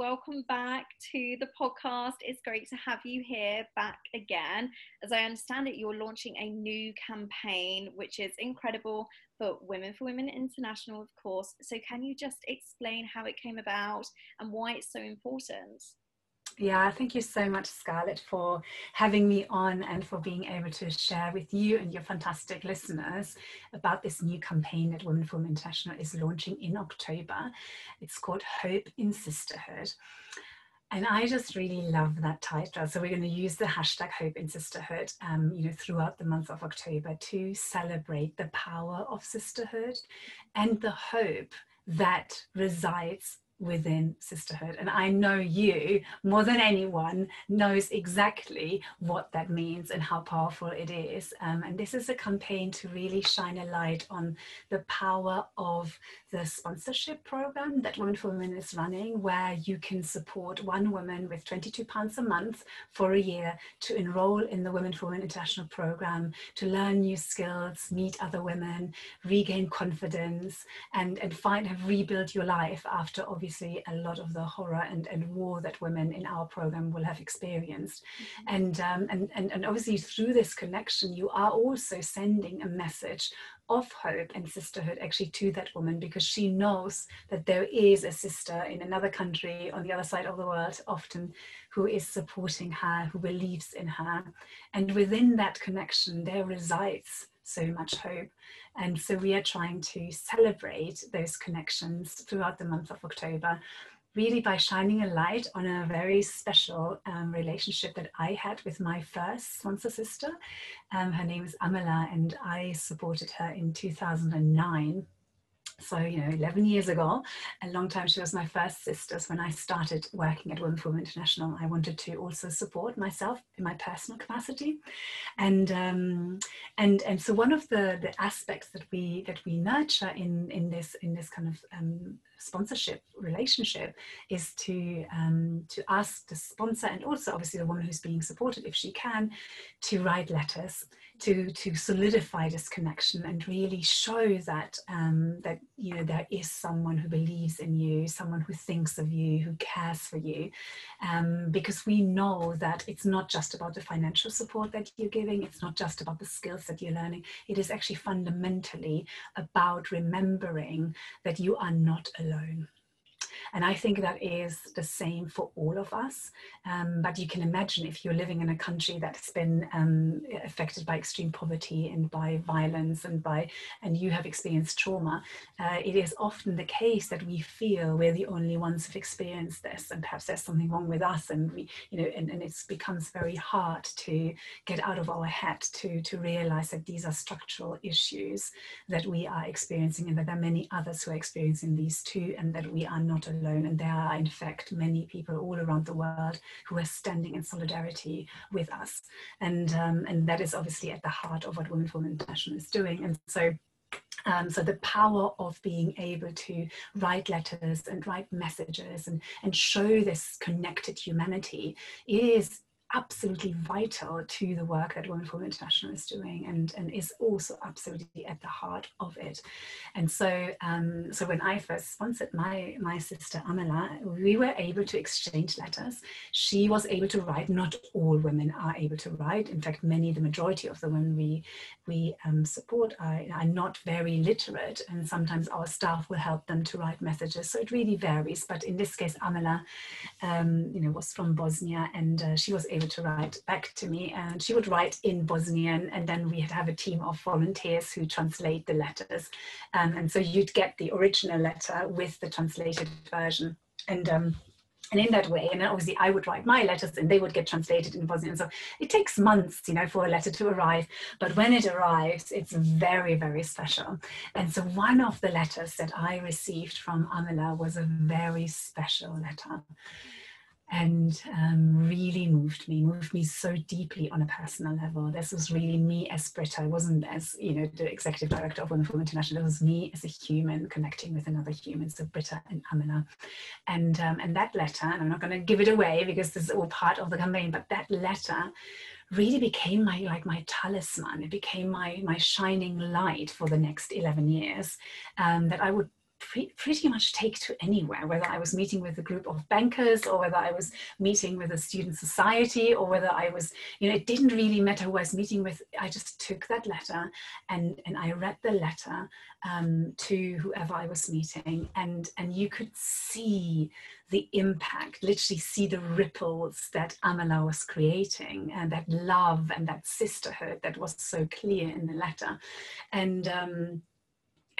welcome back to the podcast. It's great to have you here back again. As I understand it, you're launching a new campaign, which is incredible for Women for Women International, of course. So, can you just explain how it came about and why it's so important? Yeah, thank you so much, Scarlett, for having me on and for being able to share with you and your fantastic listeners about this new campaign that Women for Women International is launching in October. It's called Hope in Sisterhood. And I just really love that title. So we're going to use the hashtag Hope in Sisterhood, um, you know, throughout the month of October to celebrate the power of sisterhood and the hope that resides within sisterhood. And I know you, more than anyone, knows exactly what that means and how powerful it is. Um, and this is a campaign to really shine a light on the power of the sponsorship program that Women for Women is running, where you can support one woman with £22 a month for a year to enroll in the Women for Women International program, to learn new skills, meet other women, regain confidence, and, and find and rebuild your life after obviously obviously a lot of the horror and, and war that women in our program will have experienced. Mm-hmm. And, um, and, and, and obviously through this connection, you are also sending a message of hope and sisterhood actually to that woman because she knows that there is a sister in another country on the other side of the world often who is supporting her who believes in her and within that connection there resides so much hope. And so we are trying to celebrate those connections throughout the month of October, really by shining a light on a very special um, relationship that I had with my first sponsor sister. Um, her name is Amela, and I supported her in 2009 so you know 11 years ago a long time she was my first sisters when i started working at women for women international i wanted to also support myself in my personal capacity. And um, and and so one of the the aspects that we that we nurture in in this in this kind of um, sponsorship relationship is to um, to ask the sponsor and also obviously the woman who's being supported if she can to write letters to to solidify this connection and really show that um, that you know there is someone who believes in you someone who thinks of you who cares for you. Um, because we know that it's not just about the financial support that you're giving it's not just about the skills that you're learning. It is actually fundamentally about remembering that you are not alone and I think that is the same for all of us. Um, but you can imagine if you're living in a country that's been um, affected by extreme poverty and by violence and by, and you have experienced trauma, uh, it is often the case that we feel we're the only ones who've experienced this, and perhaps there's something wrong with us, and we, you know, and, and it becomes very hard to get out of our head to to realize that these are structural issues that we are experiencing, and that there are many others who are experiencing these too, and that we are not alone. And there are, in fact, many people all around the world who are standing in solidarity with us. And, um, and that is obviously at the heart of what Women for Women International is doing. And so um, so the power of being able to write letters and write messages and, and show this connected humanity is absolutely vital to the work that Women for Women International is doing and, and is also absolutely at the heart of it. And so um, so when I first sponsored my, my sister Amela, we were able to exchange letters. She was able to write. Not all women are able to write. In fact, many, the majority of the women we, we um, support are, are not very literate and sometimes our staff will help them to write messages. So it really varies. But in this case, Amela um, you know, was from Bosnia and uh, she was able able to write back to me and she would write in Bosnian and then we'd have a team of volunteers who translate the letters. Um, and so you'd get the original letter with the translated version. And um, and in that way, and obviously I would write my letters and they would get translated in Bosnian. So it takes months, you know, for a letter to arrive. But when it arrives, it's very, very special. And so one of the letters that I received from Amela was a very special letter and um, really moved me, moved me so deeply on a personal level. This was really me as Brita. I wasn't as, you know, the executive director of for International. It was me as a human connecting with another human. So Brita and Amela. And, um, and that letter, and I'm not going to give it away because this is all part of the campaign, but that letter really became my like my talisman it became my my shining light for the next 11 years um, that i would pre- pretty much take to anywhere, whether I was meeting with a group of bankers or whether I was meeting with a student society or whether I was, you know, it didn't really matter who I was meeting with. I just took that letter and, and I read the letter um, to whoever I was meeting and, and you could see the impact, literally see the ripples that Amela was creating and that love and that sisterhood that was so clear in the letter. And um,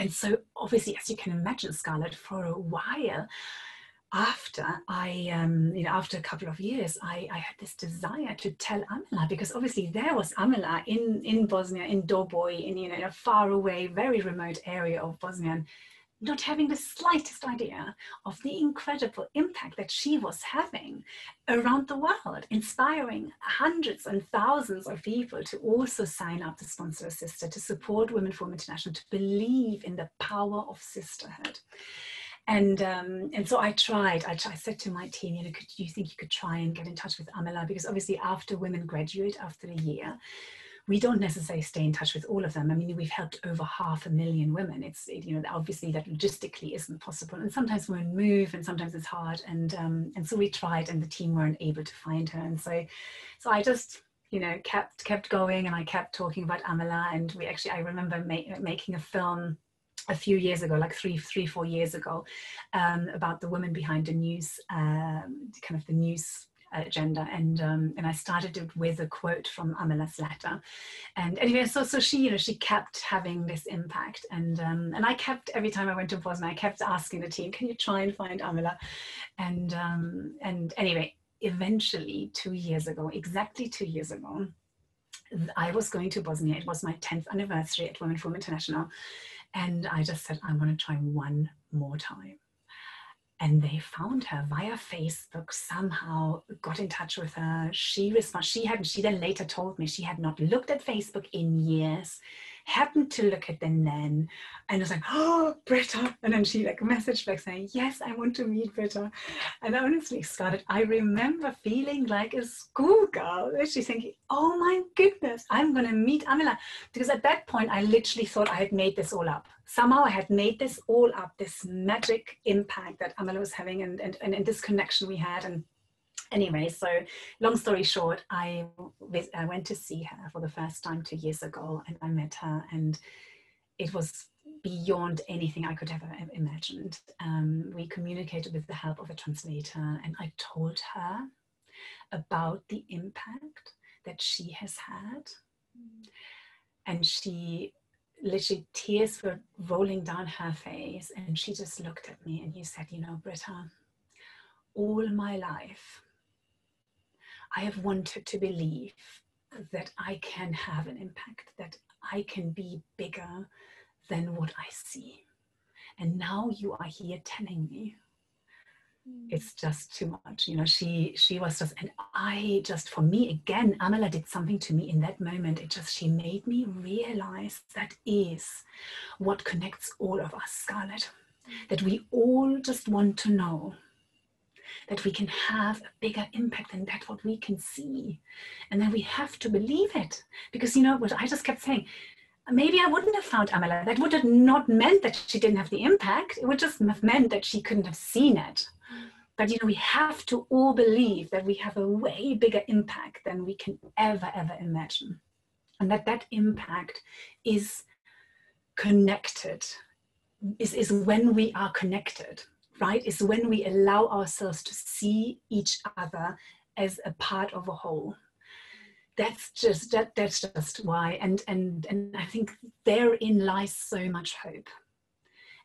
and so obviously, as you can imagine, Scarlett, for a while after I, um, you know, after a couple of years, I, I had this desire to tell Amela because obviously there was Amela in, in Bosnia, in Doboj, in, you know, in a far away, very remote area of Bosnia not having the slightest idea of the incredible impact that she was having around the world, inspiring hundreds and thousands of people to also sign up to sponsor a sister, to support Women for Women International, to believe in the power of sisterhood. And um, and so I tried. I, I, said to my team, you know, could you think you could try and get in touch with Amela? Because obviously, after women graduate after a year, we don't necessarily stay in touch with all of them. I mean, we've helped over half a million women. It's, you know, obviously that logistically isn't possible. And sometimes women move and sometimes it's hard. And, um, and so we tried and the team weren't able to find her. And so, so I just, you know, kept, kept going and I kept talking about Amela. And we actually, I remember ma- making a film a few years ago, like three, three, four years ago, um, about the woman behind the news, um, kind of the news agenda and um, and I started it with a quote from Amela's letter. And anyway so so she you know she kept having this impact and um, and I kept every time I went to Bosnia I kept asking the team can you try and find Amela? And um, and anyway eventually two years ago exactly two years ago I was going to Bosnia. It was my 10th anniversary at Women for Women International and I just said I want to try one more time and they found her via Facebook somehow got in touch with her. She responded she had she then later told me she had not looked at Facebook in years happened to look at the then and I was like oh Brita. And then she like messaged back saying yes I want to meet Brita. And honestly started I remember feeling like a schoolgirl. Actually thinking oh my goodness I'm gonna meet Amela. Because at that point I literally thought I had made this all up. Somehow I had made this all up, this magic impact that Amela was having and, and, and, this connection we had. And anyway, so long story short, I, I went to see her for the first time two years ago and I met her and it was beyond anything I could have imagined. Um, we communicated with the help of a translator and I told her about the impact that she has had. And she literally tears were rolling down her face and she just looked at me and he said you know brita all my life i have wanted to believe that i can have an impact that i can be bigger than what i see and now you are here telling me Mm. it's just too much you know she she was just and i just for me again amela did something to me in that moment it just she made me realize that is what connects all of us scarlett mm. that we all just want to know that we can have a bigger impact than that what we can see and then we have to believe it because you know what i just kept saying maybe I wouldn't have found Amela. That would have not meant that she didn't have the impact. It would just have meant that she couldn't have seen it. But you know, we have to all believe that we have a way bigger impact than we can ever, ever imagine. And that that impact is connected, is, is when we are connected, right? Is when we allow ourselves to see each other as a part of a whole that's just that that's just why and and and i think therein lies so much hope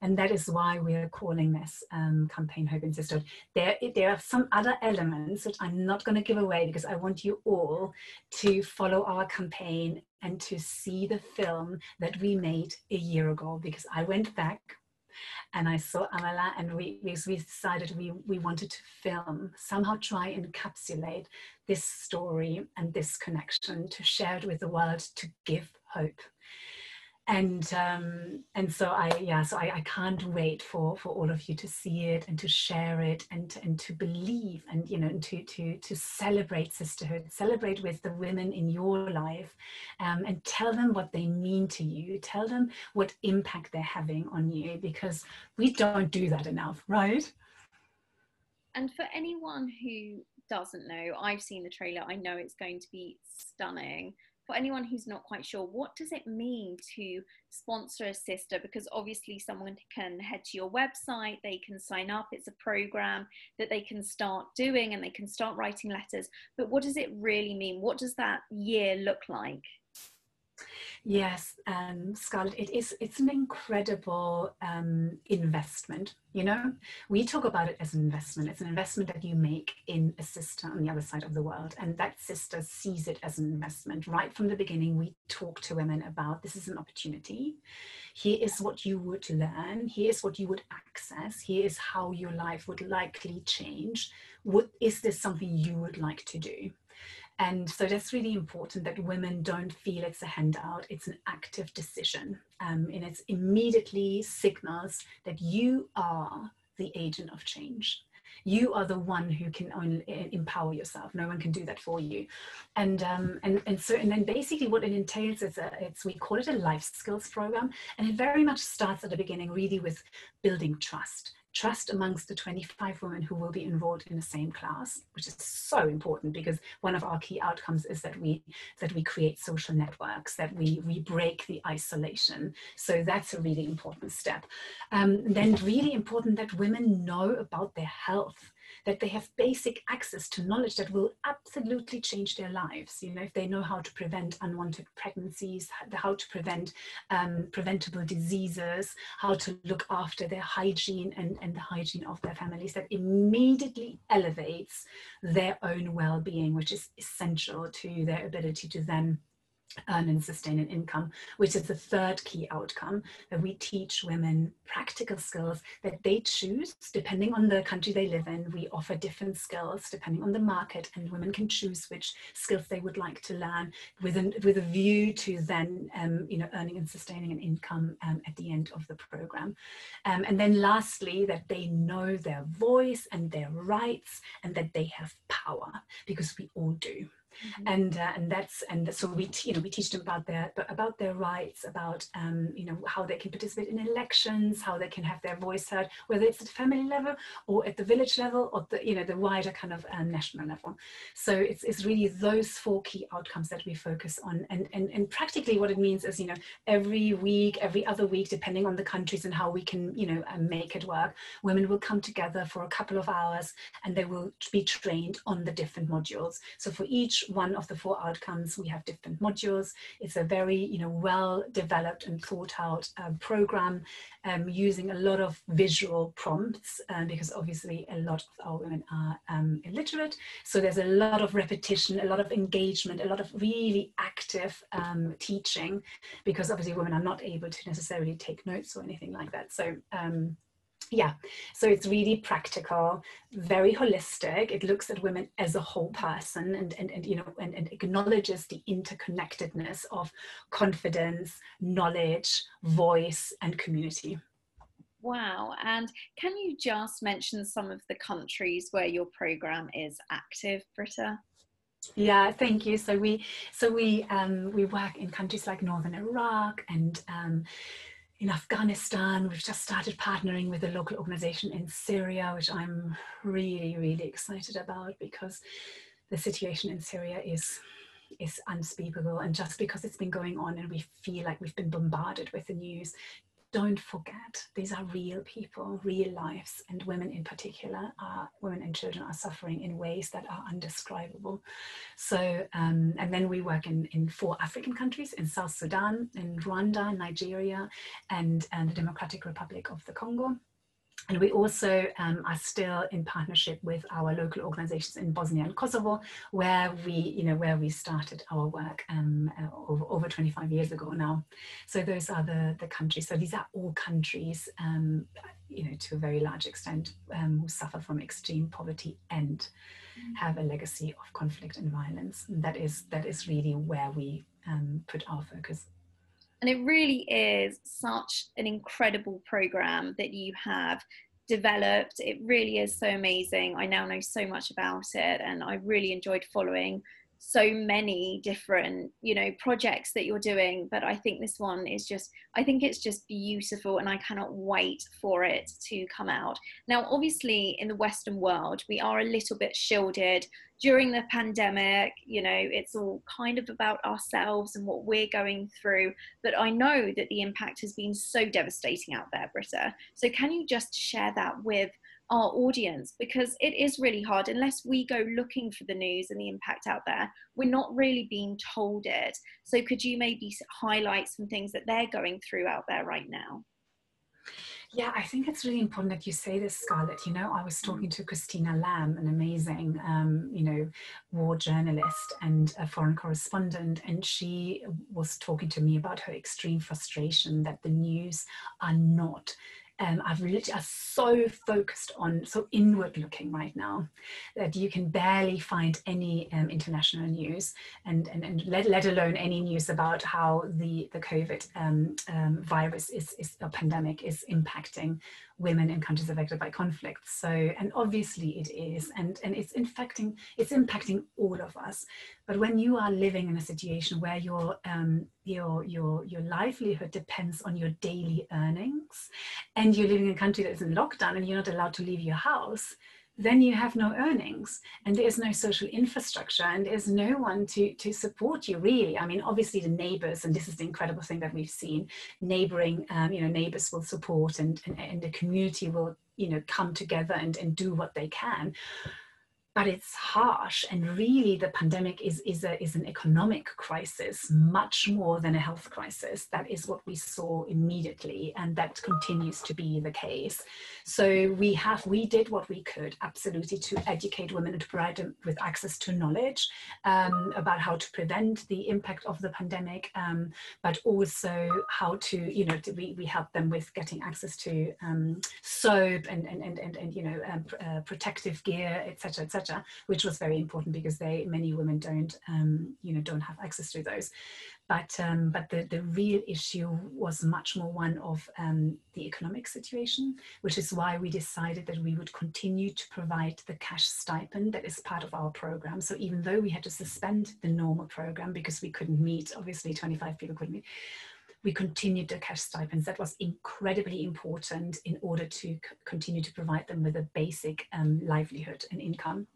and that is why we're calling this um, campaign Hope in Sisterhood. There, there are some other elements which I'm not going to give away because I want you all to follow our campaign and to see the film that we made a year ago because I went back and I saw Amela, oh, and we, we, we decided we, we wanted to film, somehow try and encapsulate this story and this connection to share it with the world to give hope and um, and so I yeah so I, I can't wait for for all of you to see it and to share it and and to believe and you know and to to to celebrate sisterhood celebrate with the women in your life um, and tell them what they mean to you. Tell them what impact they're having on you because we don't do that enough right? And for anyone who doesn't know I've seen the trailer. I know it's going to be stunning for anyone who's not quite sure, what does it mean to sponsor a sister? Because obviously, someone can head to your website, they can sign up, it's a program that they can start doing and they can start writing letters. But what does it really mean? What does that year look like? Yes, um, Scarlett, it is. It's an incredible um, investment. You know, we talk about it as an investment. It's an investment that you make in a sister on the other side of the world, and that sister sees it as an investment. Right from the beginning, we talk to women about this is an opportunity. Here is what you would learn. Here is what you would access. Here is how your life would likely change. What is this something you would like to do? And so that's really important that women don't feel it's a handout, it's an active decision. Um, and it immediately signals that you are the agent of change. You are the one who can only empower yourself. No one can do that for you. And um, and and so and then basically what it entails is a, it's we call it a life skills program, and it very much starts at the beginning, really with building trust trust amongst the 25 women who will be enrolled in the same class, which is so important because one of our key outcomes is that we that we create social networks, that we we break the isolation. So that's a really important step. Um, then really important that women know about their health that they have basic access to knowledge that will absolutely change their lives. You know, if they know how to prevent unwanted pregnancies, how to prevent um, preventable diseases, how to look after their hygiene and, and the hygiene of their families, that immediately elevates their own well-being, which is essential to their ability to then earn and sustain an income, which is the third key outcome that we teach women practical skills that they choose depending on the country they live in. We offer different skills depending on the market, and women can choose which skills they would like to learn with, an, with a view to then, um, you know, earning and sustaining an income um, at the end of the program. Um, and then lastly, that they know their voice and their rights and that they have power because we all do. Mm-hmm. And uh, and that's and so we you know we teach them about their about their rights, about um, you know how they can participate in elections, how they can have their voice heard, whether it's at family level or at the village level or the you know the wider kind of uh, national level. So it's it's really those four key outcomes that we focus on, and and and practically what it means is you know every week, every other week, depending on the countries and how we can you know uh, make it work, women will come together for a couple of hours and they will be trained on the different modules. So for each one of the four outcomes, we have different modules. It's a very, you know, well developed and thought out uh, program um, using a lot of visual prompts um, because obviously a lot of our women are um, illiterate. So there's a lot of repetition, a lot of engagement, a lot of really active um, teaching because obviously women are not able to necessarily take notes or anything like that. So um, yeah so it's really practical very holistic it looks at women as a whole person and and, and you know and, and acknowledges the interconnectedness of confidence knowledge voice and community Wow. And can you just mention some of the countries where your program is active, Brita? Yeah, thank you. So we so we um, we work in countries like northern Iraq and um, in Afghanistan. We've just started partnering with a local organization in Syria, which I'm really, really excited about because the situation in Syria is is unspeakable and just because it's been going on and we feel like we've been bombarded with the news don't forget these are real people real lives and women in particular are women and children are suffering in ways that are undescribable. So um, and then we work in in four african countries in south sudan in rwanda nigeria and and the democratic republic of the congo and we also um, are still in partnership with our local organizations in Bosnia and Kosovo, where we, you know, where we started our work um, uh, over, over, 25 years ago now. So those are the, the countries. So these are all countries, um, you know, to a very large extent, um, who suffer from extreme poverty and mm. have a legacy of conflict and violence. And that is that is really where we um, put our focus And it really is such an incredible program that you have developed. It really is so amazing. I now know so much about it, and I really enjoyed following so many different you know projects that you're doing but i think this one is just i think it's just beautiful and i cannot wait for it to come out. Now obviously in the western world we are a little bit shielded during the pandemic you know it's all kind of about ourselves and what we're going through but i know that the impact has been so devastating out there brita. So can you just share that with our audience because it is really hard unless we go looking for the news and the impact out there we're not really being told it so could you maybe highlight some things that they're going through out there right now yeah, I think it's really important that you say this, Scarlett. You know, I was talking to Christina Lamb, an amazing, um, you know, war journalist and a foreign correspondent, and she was talking to me about her extreme frustration that the news are not um, I've literally are so focused on so inward looking right now that you can barely find any um, international news and, and, and let, let alone any news about how the, the COVID um, um virus is, is a pandemic is impacting women in countries affected by conflict. So, and obviously it is, and, and it's infecting, it's impacting all of us. But when you are living in a situation where your, um, your, your, your livelihood depends on your daily earnings, and you're living in a country that is in lockdown and you're not allowed to leave your house, then you have no earnings and there's no social infrastructure and there's no one to, to support you really. I mean, obviously the neighbors, and this is the incredible thing that we've seen, neighboring, um, you know, neighbors will support and, and, and the community will, you know, come together and, and do what they can but it's harsh and really the pandemic is, is, a, is an economic crisis much more than a health crisis. That is what we saw immediately and that continues to be the case. So we have we did what we could absolutely to educate women and to provide them with access to knowledge um, about how to prevent the impact of the pandemic um, but also how to you know to, we, we help them with getting access to um, soap and, and, and, and, and you know um, uh, protective gear etc etc which was very important because they many women don't um, you know don't have access to those. But um, but the, the real issue was much more one of um, the economic situation, which is why we decided that we would continue to provide the cash stipend that is part of our program. So even though we had to suspend the normal program because we couldn't meet, obviously 25 people couldn't meet, we continued the cash stipends. That was incredibly important in order to continue to provide them with a basic um, livelihood and income.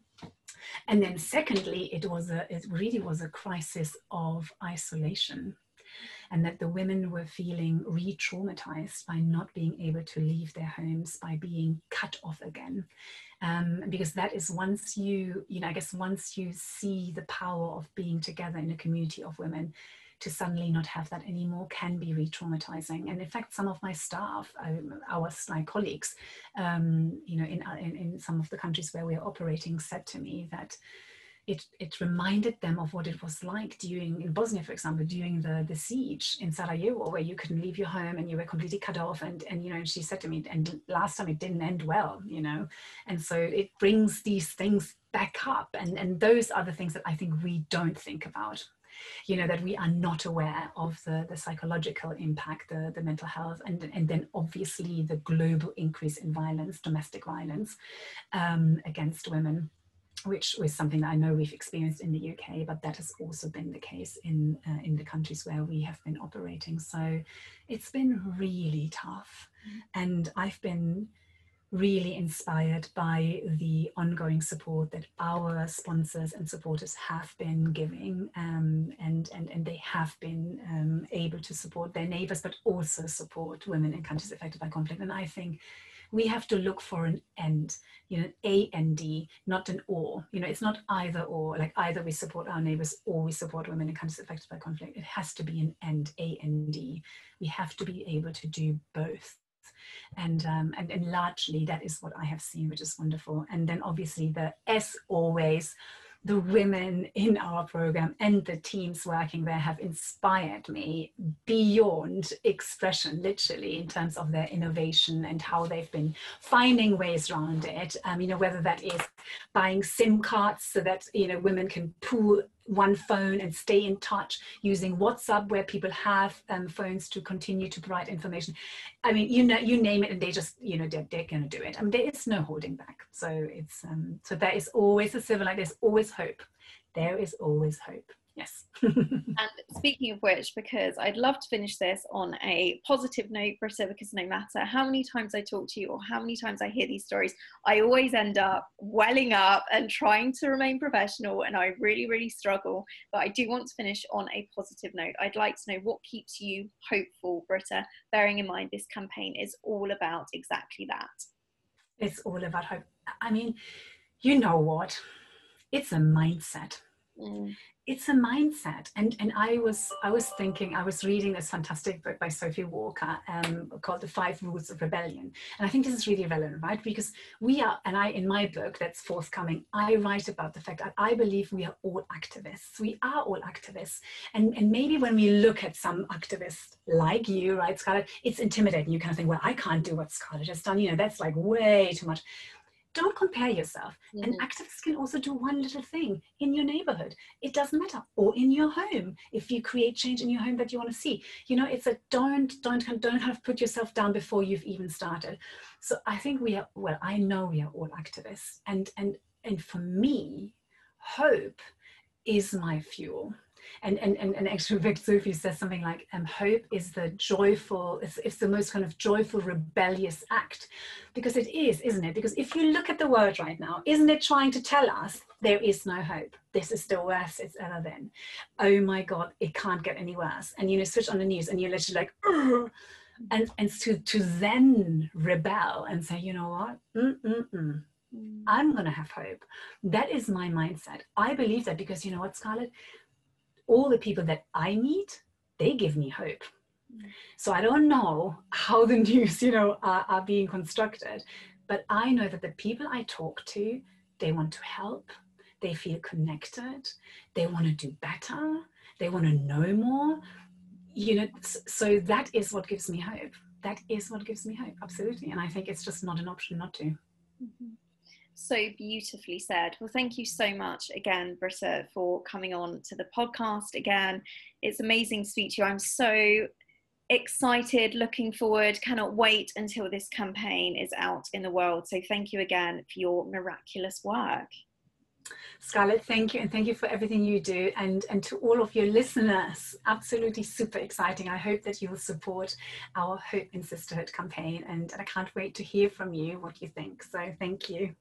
And then secondly, it was a, it really was a crisis of isolation and that the women were feeling re-traumatized by not being able to leave their homes, by being cut off again. Um, because that is once you, you know, I guess once you see the power of being together in a community of women, to suddenly not have that anymore can be re-traumatizing. And in fact, some of my staff, our my colleagues, um, you know, in, in, in some of the countries where we're operating, said to me that it, it reminded them of what it was like during in Bosnia, for example, during the, the siege in Sarajevo, where you couldn't leave your home and you were completely cut off. And and you know, and she said to me, and last time it didn't end well, you know. And so it brings these things back up. And and those are the things that I think we don't think about you know that we are not aware of the, the psychological impact the, the mental health and, and then obviously the global increase in violence domestic violence um, against women which was something that I know we've experienced in the UK, but that has also been the case in uh, in the countries where we have been operating. So it's been really tough, mm-hmm. and I've been really inspired by the ongoing support that our sponsors and supporters have been giving um, and, and, and they have been um, able to support their neighbors but also support women in countries affected by conflict and I think we have to look for an end, you know, A and D, not an or. You know, it's not either or, like either we support our neighbors or we support women in countries affected by conflict. It has to be an end, A and D. We have to be able to do both and, um, and and largely that is what I have seen, which is wonderful. And then obviously the as always, the women in our program and the teams working there have inspired me beyond expression, literally, in terms of their innovation and how they've been finding ways around it. Um, you know, whether that is buying SIM cards so that you know women can pool one phone and stay in touch using WhatsApp, where people have um, phones to continue to provide information. I mean, you know, you name it, and they just, you know, they're, they're going to do it. I mean, there is no holding back. So it's um, so there is always a silver light. There's always hope. There is always hope. Yes. and speaking of which, because I'd love to finish this on a positive note, Brita, because no matter how many times I talk to you or how many times I hear these stories, I always end up welling up and trying to remain professional. And I really, really struggle. But I do want to finish on a positive note. I'd like to know what keeps you hopeful, Brita, bearing in mind this campaign is all about exactly that. It's all about hope. I mean, you know what? It's a mindset. Mm it's a mindset. And and i was i was thinking i was reading this fantastic book by sophie walker um, called the five rules of rebellion. And i think this is really relevant right? Because we are and i in my book that's forthcoming i write about the fact that i believe we are all activists. We are all activists. And and maybe when we look at some activists like you right scarlett it's intimidating. You kind of think well i can't do what scarlett has done. You know that's like way too much don't compare yourself. Mm-hmm. An activist can also do one little thing in your neighborhood. It doesn't matter, or in your home. If you create change in your home that you want to see, you know, it's a don't don't don't have to put yourself down before you've even started. So I think we are well. I know we are all activists, and and and for me, hope is my fuel and and and, and actually Vic Sophie says something like um, hope is the joyful it's, it's the most kind of joyful rebellious act because it is isn't it because if you look at the world right now isn't it trying to tell us there is no hope this is the worst it's ever been oh my god it can't get any worse and you know switch on the news and you're literally like Ugh! and and to to then rebel and say you know what Mm-mm-mm. I'm going to have hope. That is my mindset. I believe that because you know what, Scarlett? All the people that I meet, they give me hope. So I don't know how the news, you know, are, are being constructed, but I know that the people I talk to, they want to help, they feel connected, they want to do better, they want to know more. You know, so that is what gives me hope. That is what gives me hope, absolutely. And I think it's just not an option not to. Mm-hmm so beautifully said. Well, thank you so much again, Brita, for coming on to the podcast again. It's amazing to speak to you. I'm so excited, looking forward, cannot wait until this campaign is out in the world. So, thank you again for your miraculous work. Scarlett, thank you, and thank you for everything you do, and and to all of your listeners, absolutely super exciting. I hope that you will support our Hope and Sisterhood campaign, and, and I can't wait to hear from you what you think. So, thank you.